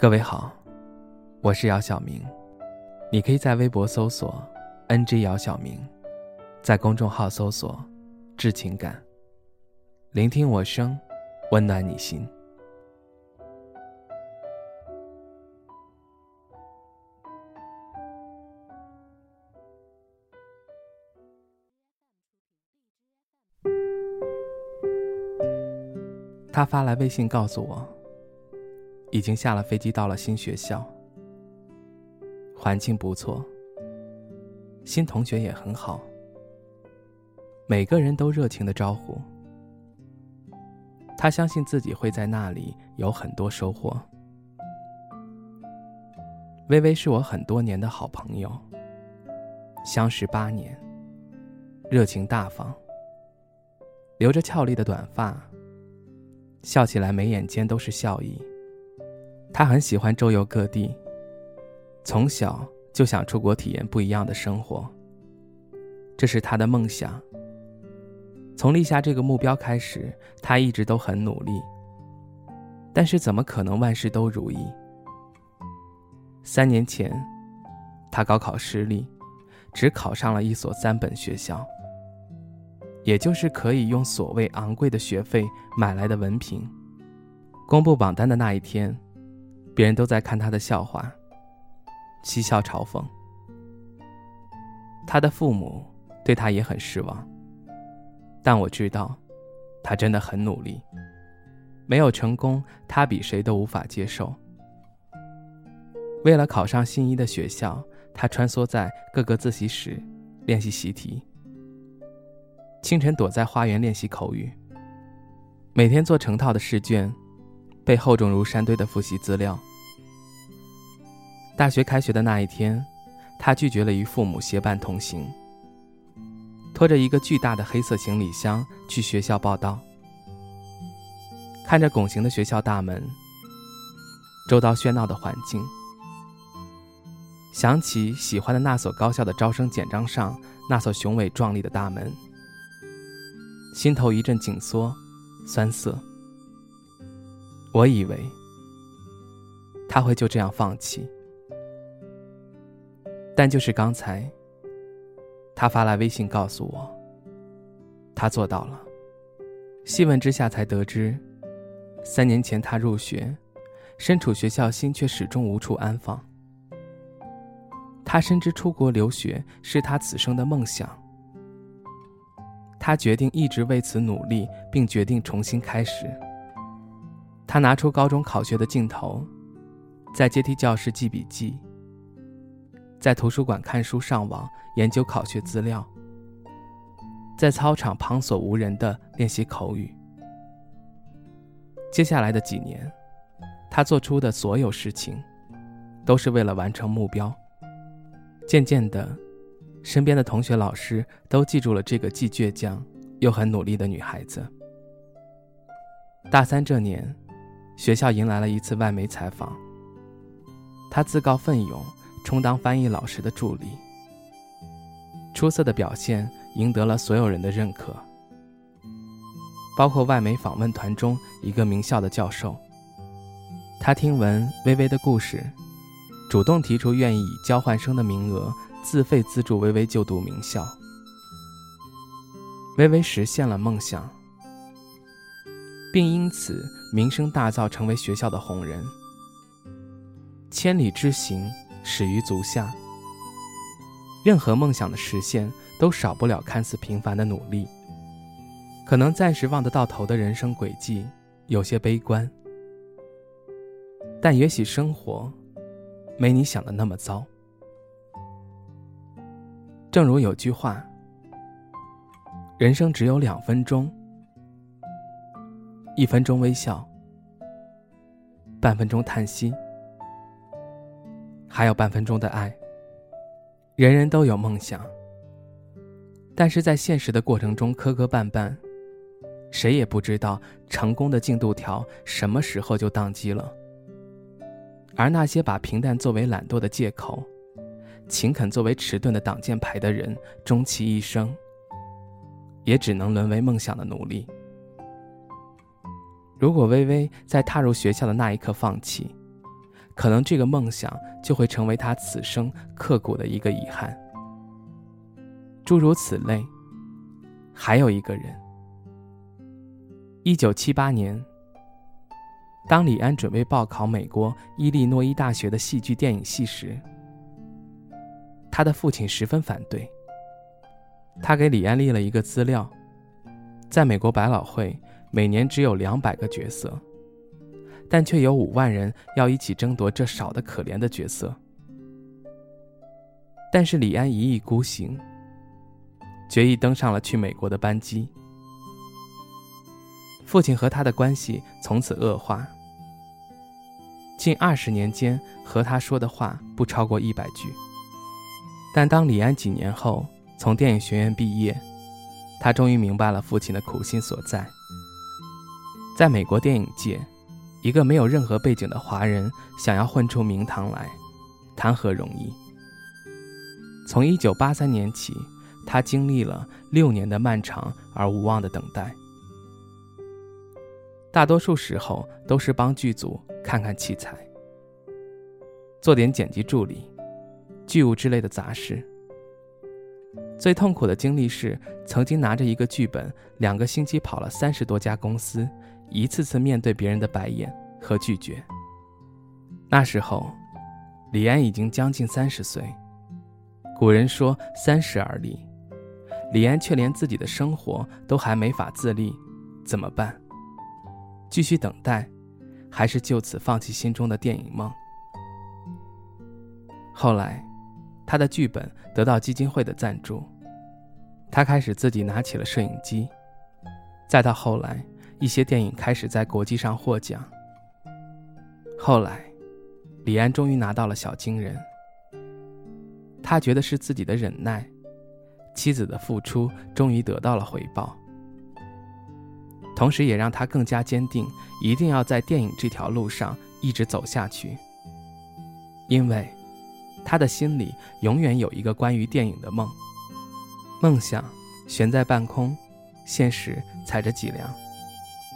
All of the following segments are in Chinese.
各位好，我是姚晓明，你可以在微博搜索 “ng 姚晓明”，在公众号搜索“致情感”，聆听我声，温暖你心。他发来微信告诉我，已经下了飞机到了新学校，环境不错，新同学也很好，每个人都热情的招呼。他相信自己会在那里有很多收获。微微是我很多年的好朋友，相识八年，热情大方，留着俏丽的短发。笑起来，眉眼间都是笑意。他很喜欢周游各地，从小就想出国体验不一样的生活。这是他的梦想。从立下这个目标开始，他一直都很努力。但是怎么可能万事都如意？三年前，他高考失利，只考上了一所三本学校。也就是可以用所谓昂贵的学费买来的文凭。公布榜单的那一天，别人都在看他的笑话，嬉笑嘲讽。他的父母对他也很失望，但我知道，他真的很努力。没有成功，他比谁都无法接受。为了考上心仪的学校，他穿梭在各个自习室练习习题。清晨躲在花园练习口语，每天做成套的试卷，背厚重如山堆的复习资料。大学开学的那一天，他拒绝了与父母结伴同行，拖着一个巨大的黑色行李箱去学校报到。看着拱形的学校大门，周遭喧闹的环境，想起喜欢的那所高校的招生简章上那所雄伟壮丽的大门。心头一阵紧缩，酸涩。我以为他会就这样放弃，但就是刚才，他发来微信告诉我，他做到了。细问之下才得知，三年前他入学，身处学校心却始终无处安放。他深知出国留学是他此生的梦想。他决定一直为此努力，并决定重新开始。他拿出高中考学的镜头，在阶梯教室记笔记，在图书馆看书上网研究考学资料，在操场旁所无人的练习口语。接下来的几年，他做出的所有事情，都是为了完成目标。渐渐的。身边的同学、老师都记住了这个既倔强又很努力的女孩子。大三这年，学校迎来了一次外媒采访，她自告奋勇充当翻译老师的助理。出色的表现赢得了所有人的认可，包括外媒访问团中一个名校的教授。他听闻微微的故事，主动提出愿意以交换生的名额。自费资助微微就读名校，微微实现了梦想，并因此名声大噪，成为学校的红人。千里之行，始于足下。任何梦想的实现，都少不了看似平凡的努力。可能暂时望得到头的人生轨迹，有些悲观，但也许生活，没你想的那么糟。正如有句话：“人生只有两分钟，一分钟微笑，半分钟叹息，还有半分钟的爱。”人人都有梦想，但是在现实的过程中磕磕绊绊，谁也不知道成功的进度条什么时候就宕机了。而那些把平淡作为懒惰的借口。勤恳作为迟钝的挡箭牌的人，终其一生，也只能沦为梦想的奴隶。如果微微在踏入学校的那一刻放弃，可能这个梦想就会成为他此生刻骨的一个遗憾。诸如此类，还有一个人。一九七八年，当李安准备报考美国伊利诺伊大学的戏剧电影系时，他的父亲十分反对。他给李安列了一个资料，在美国百老汇，每年只有两百个角色，但却有五万人要一起争夺这少得可怜的角色。但是李安一意孤行，决意登上了去美国的班机。父亲和他的关系从此恶化，近二十年间和他说的话不超过一百句。但当李安几年后从电影学院毕业，他终于明白了父亲的苦心所在。在美国电影界，一个没有任何背景的华人想要混出名堂来，谈何容易？从一九八三年起，他经历了六年的漫长而无望的等待。大多数时候都是帮剧组看看器材，做点剪辑助理、剧务之类的杂事。最痛苦的经历是，曾经拿着一个剧本，两个星期跑了三十多家公司，一次次面对别人的白眼和拒绝。那时候，李安已经将近三十岁。古人说“三十而立”，李安却连自己的生活都还没法自立，怎么办？继续等待，还是就此放弃心中的电影梦？后来，他的剧本得到基金会的赞助，他开始自己拿起了摄影机。再到后来，一些电影开始在国际上获奖。后来，李安终于拿到了小金人。他觉得是自己的忍耐，妻子的付出终于得到了回报。同时，也让他更加坚定，一定要在电影这条路上一直走下去。因为，他的心里永远有一个关于电影的梦，梦想悬在半空，现实踩着脊梁，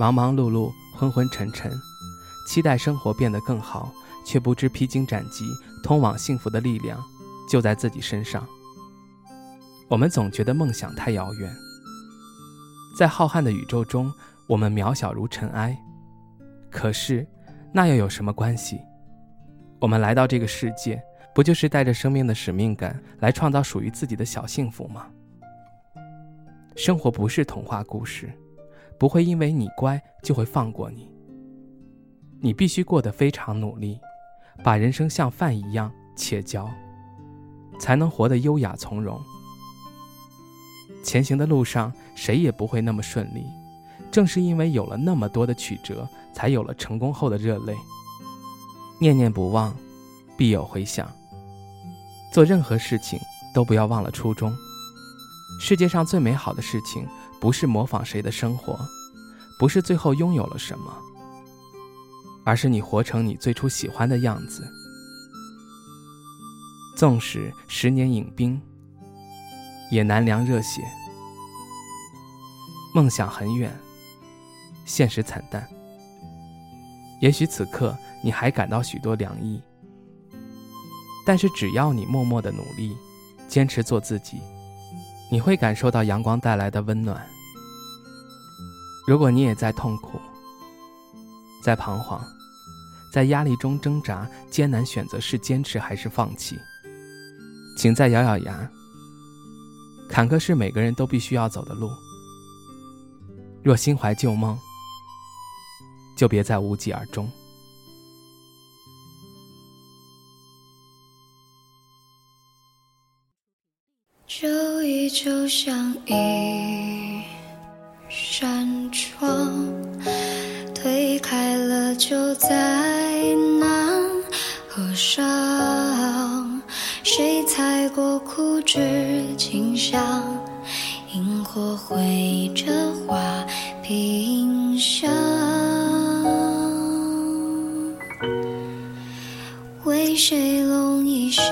忙忙碌碌，昏昏沉沉，期待生活变得更好，却不知披荆斩棘，通往幸福的力量就在自己身上。我们总觉得梦想太遥远，在浩瀚的宇宙中。我们渺小如尘埃，可是，那又有什么关系？我们来到这个世界，不就是带着生命的使命感来创造属于自己的小幸福吗？生活不是童话故事，不会因为你乖就会放过你。你必须过得非常努力，把人生像饭一样切嚼，才能活得优雅从容。前行的路上，谁也不会那么顺利。正是因为有了那么多的曲折，才有了成功后的热泪。念念不忘，必有回响。做任何事情都不要忘了初衷。世界上最美好的事情，不是模仿谁的生活，不是最后拥有了什么，而是你活成你最初喜欢的样子。纵使十年饮冰，也难凉热血。梦想很远。现实惨淡，也许此刻你还感到许多凉意，但是只要你默默的努力，坚持做自己，你会感受到阳光带来的温暖。如果你也在痛苦，在彷徨，在压力中挣扎，艰难选择是坚持还是放弃，请再咬咬牙。坎坷是每个人都必须要走的路。若心怀旧梦，就别再无疾而终。旧衣就像一扇窗，推开了就再难合上。谁踩过枯枝清香，萤火绘着花屏香。为谁拢一袖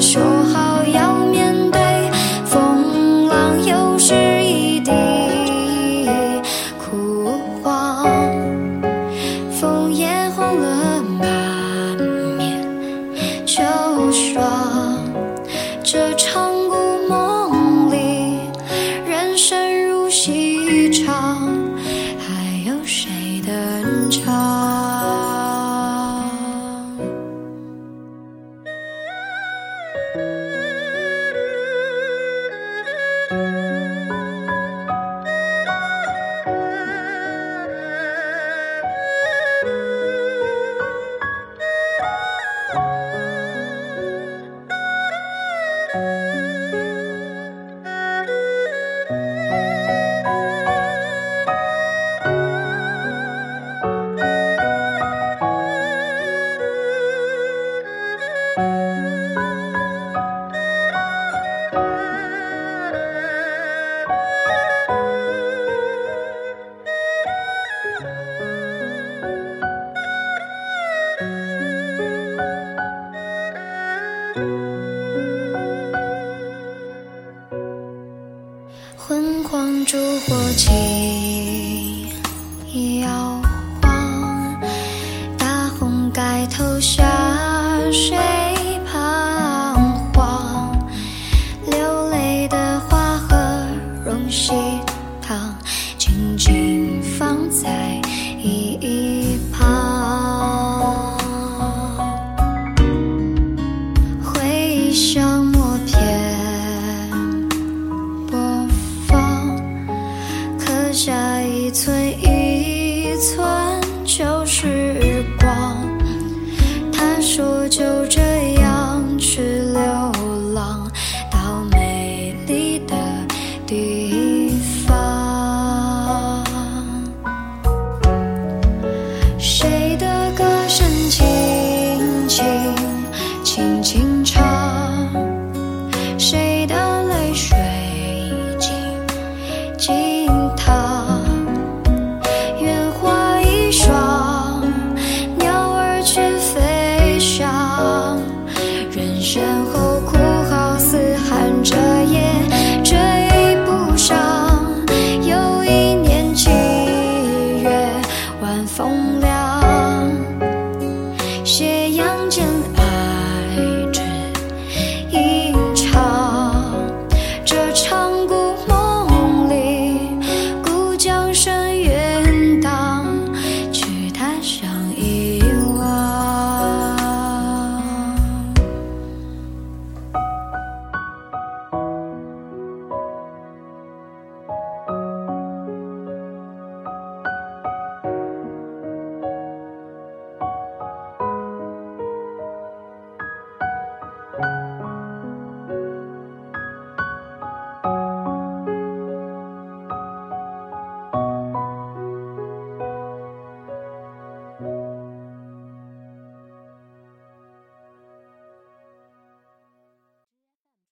说好灯光烛火轻摇。风凉